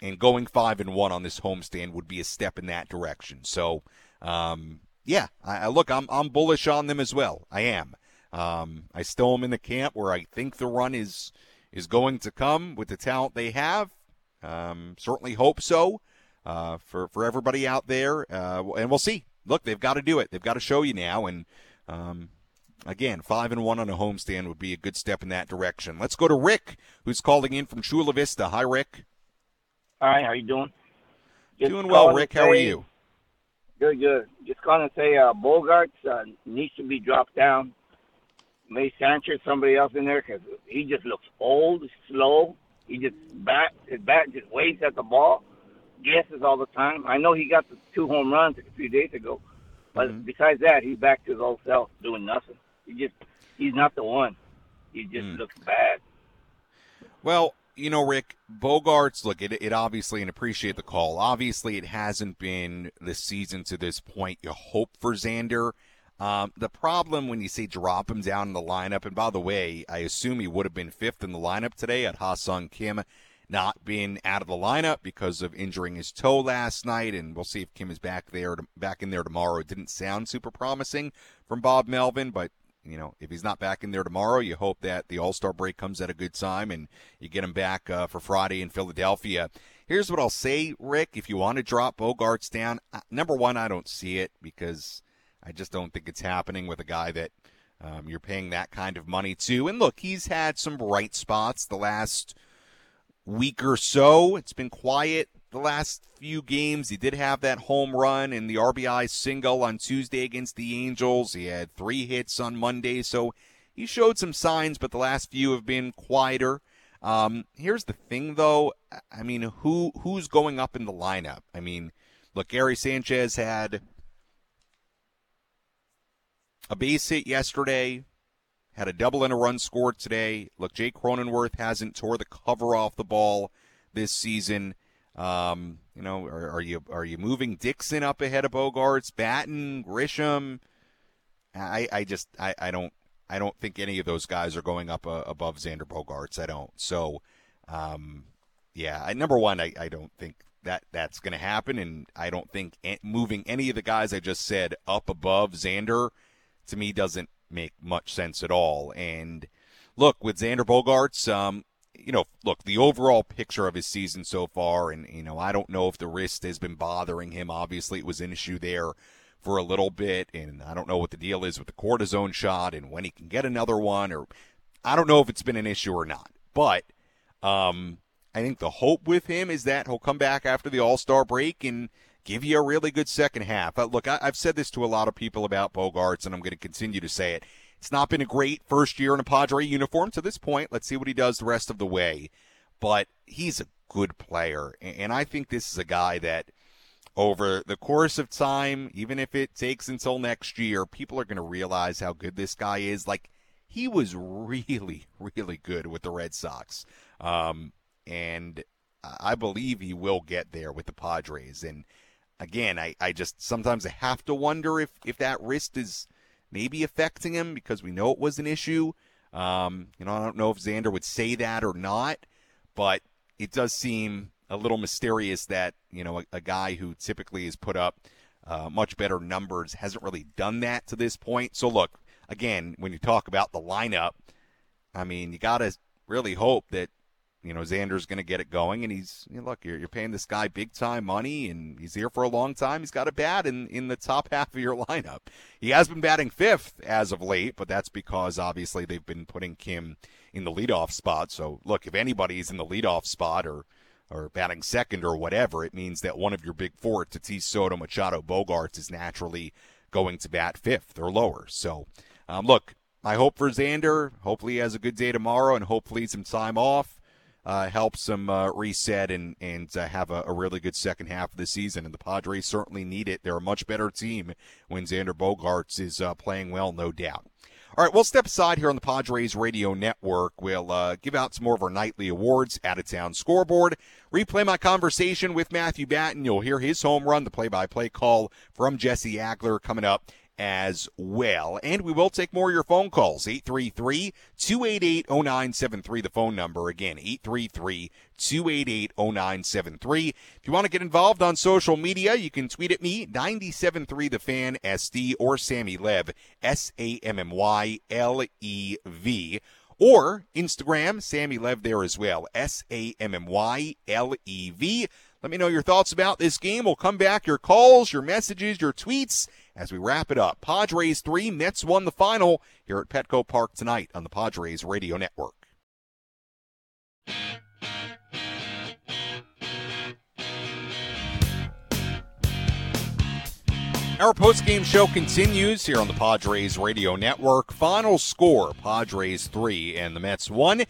and going five and one on this homestand would be a step in that direction. So, um, yeah, I, look, I'm I'm bullish on them as well. I am. Um, I still am in the camp where I think the run is is going to come with the talent they have. Um, certainly hope so uh, for for everybody out there, uh, and we'll see. Look, they've got to do it. They've got to show you now, and um, again, five and one on a homestand would be a good step in that direction. Let's go to Rick, who's calling in from Chula Vista. Hi, Rick. Hi, how you doing? Just doing well, Rick. How are you? Good, good. Just calling to say uh, Bogaerts uh, needs to be dropped down. May Sanchez, somebody else in there, because he just looks old, slow. He just bat his bat just waits at the ball guesses all the time. I know he got the two home runs a few days ago, but mm-hmm. besides that, he's back to his old self, doing nothing. He just he's not the one. He just mm. looks bad. Well, you know, Rick Bogaerts. Look, it, it obviously and appreciate the call. Obviously, it hasn't been the season to this point. You hope for Xander. Um, the problem when you say drop him down in the lineup, and by the way, I assume he would have been fifth in the lineup today at Ha-Seong Kim not being out of the lineup because of injuring his toe last night, and we'll see if Kim is back there, back in there tomorrow. It didn't sound super promising from Bob Melvin, but you know, if he's not back in there tomorrow, you hope that the All Star break comes at a good time and you get him back uh, for Friday in Philadelphia. Here's what I'll say, Rick. If you want to drop Bogaerts down, number one, I don't see it because I just don't think it's happening with a guy that um, you're paying that kind of money to. And look, he's had some bright spots the last week or so. It's been quiet the last few games. He did have that home run and the RBI single on Tuesday against the Angels. He had three hits on Monday, so he showed some signs, but the last few have been quieter. Um, here's the thing, though. I mean, who who's going up in the lineup? I mean, look, Gary Sanchez had a base hit yesterday, had a double and a run scored today. Look, Jake Cronenworth hasn't tore the cover off the ball this season. Um, you know, are, are, you are you moving Dixon up ahead of Bogaerts, Batten, Grisham? I, I just I, I don't I don't think any of those guys are going up uh, above Xander Bogaerts. I don't. So, um, yeah, I, number one, I, I don't think that that's going to happen, and I don't think moving any of the guys I just said up above Xander to me doesn't make much sense at all. And look, with Xander Bogaerts, um, you know, look, the overall picture of his season so far, and, you know, I don't know if the wrist has been bothering him. Obviously, it was an issue there for a little bit, and I don't know what the deal is with the cortisone shot and when he can get another one, or I don't know if it's been an issue or not. But um, I think the hope with him is that he'll come back after the All Star break and give you a really good second half. Uh, look, I, have said this to a lot of people about Bogaerts, and I'm going to continue to say it. It's not been a great first year in a Padre uniform to this point. Let's see what he does the rest of the way. But he's a good player, and I think this is a guy that over the course of time, even if it takes until next year, people are going to realize how good this guy is. Like, he was really, really good with the Red Sox. Um, and I believe he will get there with the Padres. And again, I, I just sometimes I have to wonder if, if that wrist is maybe affecting him because we know it was an issue. Um, you know, I don't know if Xander would say that or not, but it does seem a little mysterious that, you know, a, a guy who typically has put up uh, much better numbers hasn't really done that to this point. So, look, again, when you talk about the lineup, I mean, you got to really hope that you know, Xander's going to get it going, and he's you know, look, you're, you're paying this guy big time money, and he's here for a long time. He's got a bat in in the top half of your lineup. He has been batting fifth as of late, but that's because obviously they've been putting Kim in the leadoff spot. So look, if anybody's in the leadoff spot or or batting second or whatever, it means that one of your big four, Tatis, Soto, Machado, Bogaerts, is naturally going to bat fifth or lower. So, um, look, I hope for Xander. Hopefully, he has a good day tomorrow, and hopefully some time off uh, helps them uh, reset and and uh, have a, a, really good second half of the season. And the Padres certainly need it. They're a much better team when Xander Bogaerts is uh, playing well, no doubt. All right, we'll step aside here on the Padres Radio Network. We'll uh, give out some more of our nightly awards, out of town scoreboard, replay my conversation with Matthew Batten. You'll hear his home run, the play by play call from Jesse Agler coming up as well. And we will take more of your phone calls. 833 288 0973, the phone number. Again, 833 288 0973. If you want to get involved on social media, you can tweet at me, 973 The Fan SD, or Sammy Lev, S A M M Y L E V. Or Instagram, Sammy Lev there as well, S A M M Y L E V. Let me know your thoughts about this game. We'll come back, your calls, your messages, your tweets as we wrap it up. Padres 3, Mets won the final here at Petco Park tonight on the Padres Radio Network. Our post-game show continues here on the Padres Radio Network. Final score, Padres 3 and the Mets 1.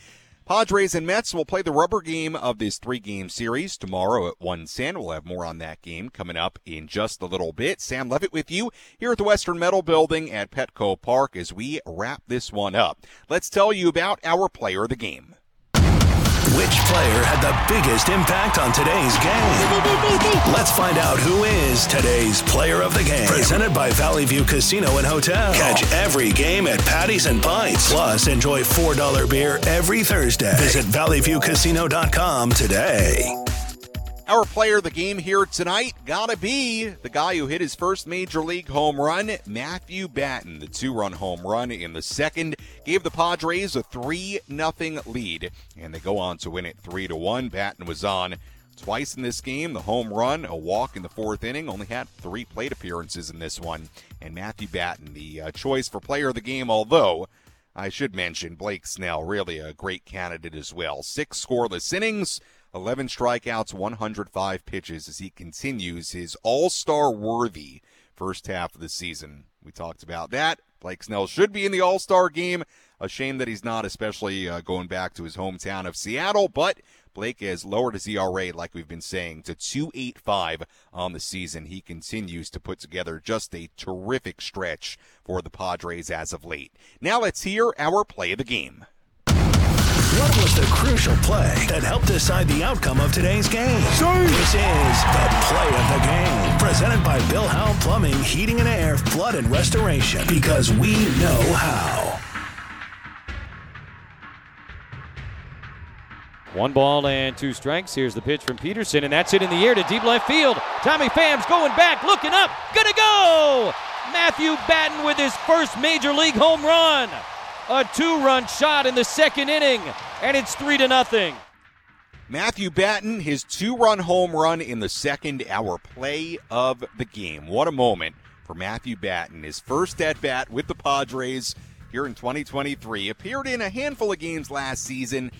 Padres and Mets will play the rubber game of this three game series tomorrow at 1 10. We'll have more on that game coming up in just a little bit. Sam Levitt with you here at the Western Metal Building at Petco Park as we wrap this one up. Let's tell you about our player of the game. Which player had the biggest impact on today's game? Let's find out who is today's player of the game. Presented by Valley View Casino and Hotel. Catch every game at Patties and Pints. Plus, enjoy $4 beer every Thursday. Visit valleyviewcasino.com today. Our player of the game here tonight gotta be the guy who hit his first major league home run, Matthew Batten. The two-run home run in the second gave the Padres a three 0 lead, and they go on to win it three to one. Batten was on twice in this game. The home run, a walk in the fourth inning. Only had three plate appearances in this one, and Matthew Batten, the uh, choice for player of the game, although. I should mention Blake Snell, really a great candidate as well. Six scoreless innings, 11 strikeouts, 105 pitches as he continues his all star worthy first half of the season. We talked about that. Blake Snell should be in the all star game. A shame that he's not, especially uh, going back to his hometown of Seattle, but Blake has lowered his ERA, like we've been saying, to 2.85 on the season. He continues to put together just a terrific stretch for the Padres as of late. Now let's hear our play of the game. What was the crucial play that helped decide the outcome of today's game? This is the play of the game. Presented by Bill Howe Plumbing, Heating and Air, Flood and Restoration. Because we know how. One ball and two strikes. Here's the pitch from Peterson, and that's it in the air to deep left field. Tommy Pham's going back, looking up, gonna go! Matthew Batten with his first major league home run. A two-run shot in the second inning, and it's three to nothing. Matthew Batten, his two-run home run in the second our play of the game. What a moment for Matthew Batten. His first at bat with the Padres here in 2023. Appeared in a handful of games last season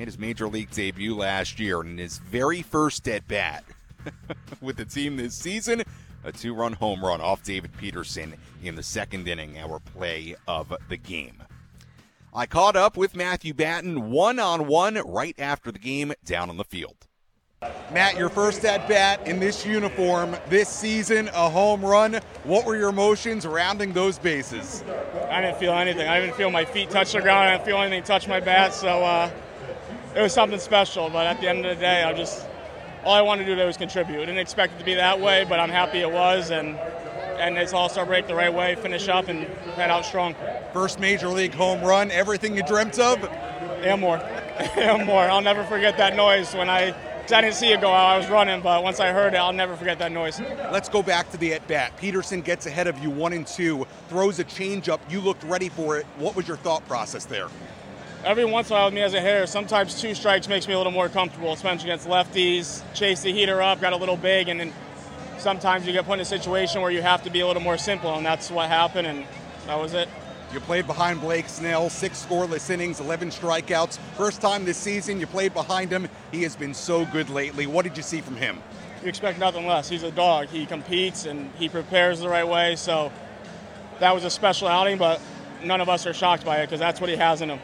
made his major league debut last year in his very first at bat with the team this season. A two run home run off David Peterson in the second inning, our play of the game. I caught up with Matthew Batten one on one right after the game down on the field. Matt, your first at bat in this uniform this season, a home run. What were your emotions rounding those bases? I didn't feel anything. I didn't feel my feet touch the ground. I didn't feel anything touch my bat. So, uh, it was something special. But at the end of the day, I just all I wanted to do was contribute. I didn't expect it to be that way, but I'm happy it was, and and it's All break the right way, finish up, and head out strong. First major league home run, everything you dreamt of, and more, and more. I'll never forget that noise when I. I didn't see it go out. I was running, but once I heard it, I'll never forget that noise. Let's go back to the at bat. Peterson gets ahead of you one and two, throws a changeup. You looked ready for it. What was your thought process there? every once in a while with me as a hitter, sometimes two strikes makes me a little more comfortable, especially against lefties. Chase the heater up, got a little big, and then sometimes you get put in a situation where you have to be a little more simple, and that's what happened, and that was it. You played behind Blake Snell, six scoreless innings, 11 strikeouts. First time this season you played behind him. He has been so good lately. What did you see from him? You expect nothing less. He's a dog. He competes and he prepares the right way. So that was a special outing, but none of us are shocked by it because that's what he has in him.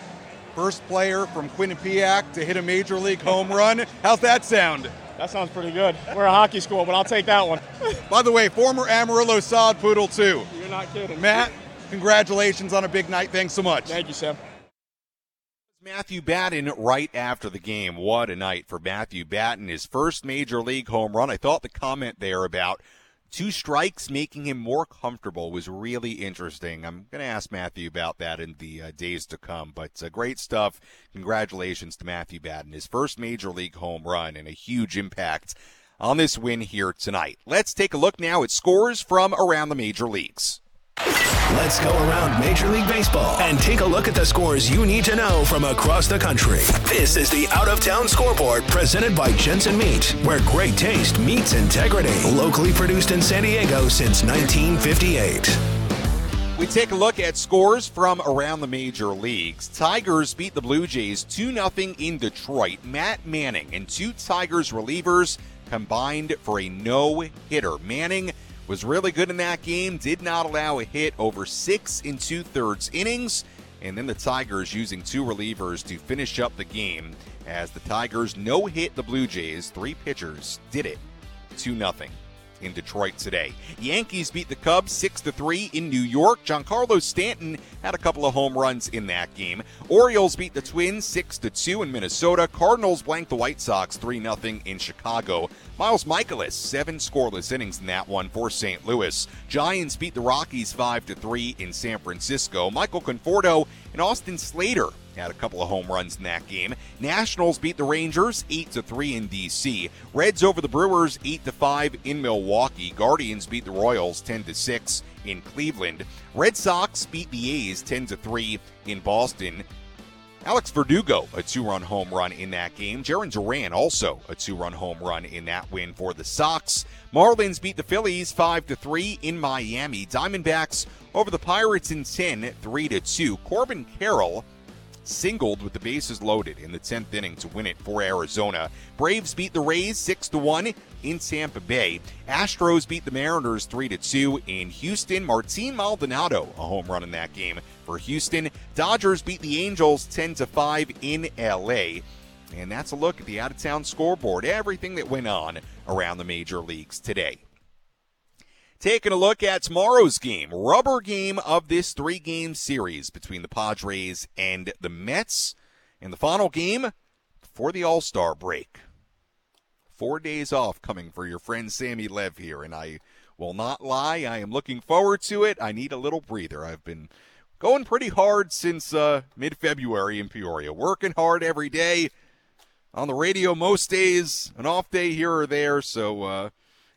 First player from Quinnipiac to hit a major league home run. How's that sound? That sounds pretty good. We're a hockey school, but I'll take that one. By the way, former Amarillo sod poodle too. You're not kidding. Matt, congratulations on a big night. Thanks so much. Thank you, Sam. Matthew Batten right after the game. What a night for Matthew Batten. His first major league home run. I thought the comment there about two strikes making him more comfortable was really interesting. I'm going to ask Matthew about that in the uh, days to come. But uh, great stuff. Congratulations to Matthew Batten. His first major league home run and a huge impact on this win here tonight. Let's take a look now at scores from around the major leagues. Let's go around Major League Baseball and take a look at the scores you need to know from across the country. This is the Out of Town Scoreboard presented by Jensen Meat, where great taste meets integrity. Locally produced in San Diego since 1958. We take a look at scores from around the major leagues. Tigers beat the Blue Jays 2 0 in Detroit. Matt Manning and two Tigers relievers combined for a no hitter. Manning was really good in that game, did not allow a hit over six and two thirds innings. And then the Tigers using two relievers to finish up the game as the Tigers no hit the Blue Jays. Three pitchers did it 2 0. In Detroit today. Yankees beat the Cubs 6 3 in New York. Giancarlo Stanton had a couple of home runs in that game. Orioles beat the Twins 6 2 in Minnesota. Cardinals blanked the White Sox 3 0 in Chicago. Miles Mikolas, seven scoreless innings in that one for St. Louis. Giants beat the Rockies 5 3 in San Francisco. Michael Conforto and Austin Slater had a couple of home runs in that game. Nationals beat the Rangers 8 to 3 in DC. Reds over the Brewers 8 to 5 in Milwaukee. Guardians beat the Royals 10 to 6 in Cleveland. Red Sox beat the A's 10 to 3 in Boston. Alex Verdugo, a two run home run in that game. Jarren Duran, also a two run home run in that win for the Sox. Marlins beat the Phillies 5 to 3 in Miami. Diamondbacks over the Pirates in 10, 3 to 2. Corbin Carroll singled with the bases loaded in the 10th inning to win it for Arizona. Braves beat the Rays 6 to 1 in Tampa Bay. Astros beat the Mariners 3 to 2 in Houston. Martin Maldonado a home run in that game for Houston. Dodgers beat the Angels 10 to 5 in LA. And that's a look at the out of town scoreboard, everything that went on around the major leagues today. Taking a look at tomorrow's game, rubber game of this three game series between the Padres and the Mets. And the final game for the All Star break. Four days off coming for your friend Sammy Lev here, and I will not lie, I am looking forward to it. I need a little breather. I've been going pretty hard since uh, mid February in Peoria, working hard every day on the radio most days, an off day here or there. So, uh,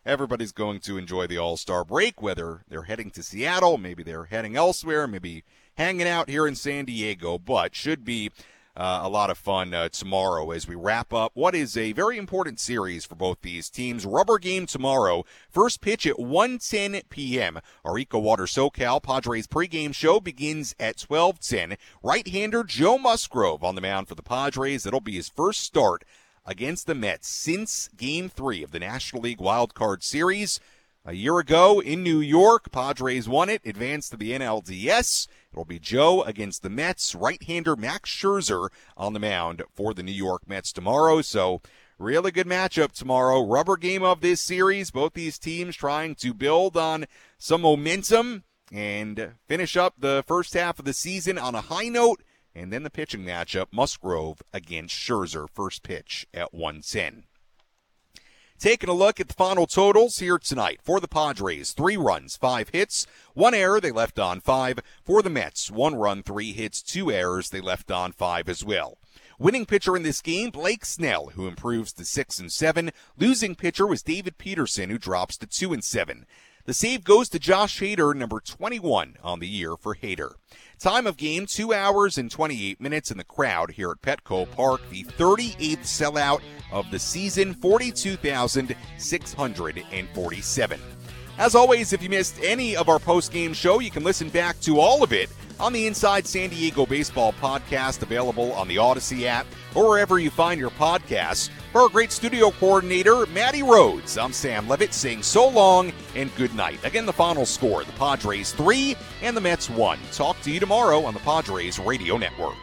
everybody's going to enjoy the All Star break, whether they're heading to Seattle, maybe they're heading elsewhere, maybe hanging out here in San Diego, but should be uh, a lot of fun uh, tomorrow as we wrap up what is a very important series for both these teams. Rubber game tomorrow. First pitch at 1:10 p.m. Our EcoWater SoCal Padres pregame show begins at 12:10. Right-hander Joe Musgrove on the mound for the Padres. It'll be his first start against the Mets since Game 3 of the National League Wild Card Series. A year ago in New York, Padres won it, advanced to the NLDS. It'll be Joe against the Mets. Right-hander Max Scherzer on the mound for the New York Mets tomorrow. So really good matchup tomorrow. Rubber game of this series. Both these teams trying to build on some momentum and finish up the first half of the season on a high note. And then the pitching matchup, Musgrove against Scherzer, first pitch at 110. Taking a look at the final totals here tonight for the Padres. Three runs, five hits, one error they left on five. For the Mets, one run, three hits, two errors they left on five as well. Winning pitcher in this game, Blake Snell, who improves to six and seven. Losing pitcher was David Peterson, who drops to two and seven. The save goes to Josh Hader, number 21 on the year for Hader. Time of game, 2 hours and 28 minutes in the crowd here at Petco Park. The 38th sellout of the season, 42,647. As always, if you missed any of our post-game show, you can listen back to all of it on the Inside San Diego Baseball podcast, available on the Audacy app or wherever you find your podcasts. For our great studio coordinator, Maddie Rhodes, I'm Sam Levitt saying so long and good night. Again, the final score the Padres 3 and the Mets 1. Talk to you tomorrow on the Padres Radio Network.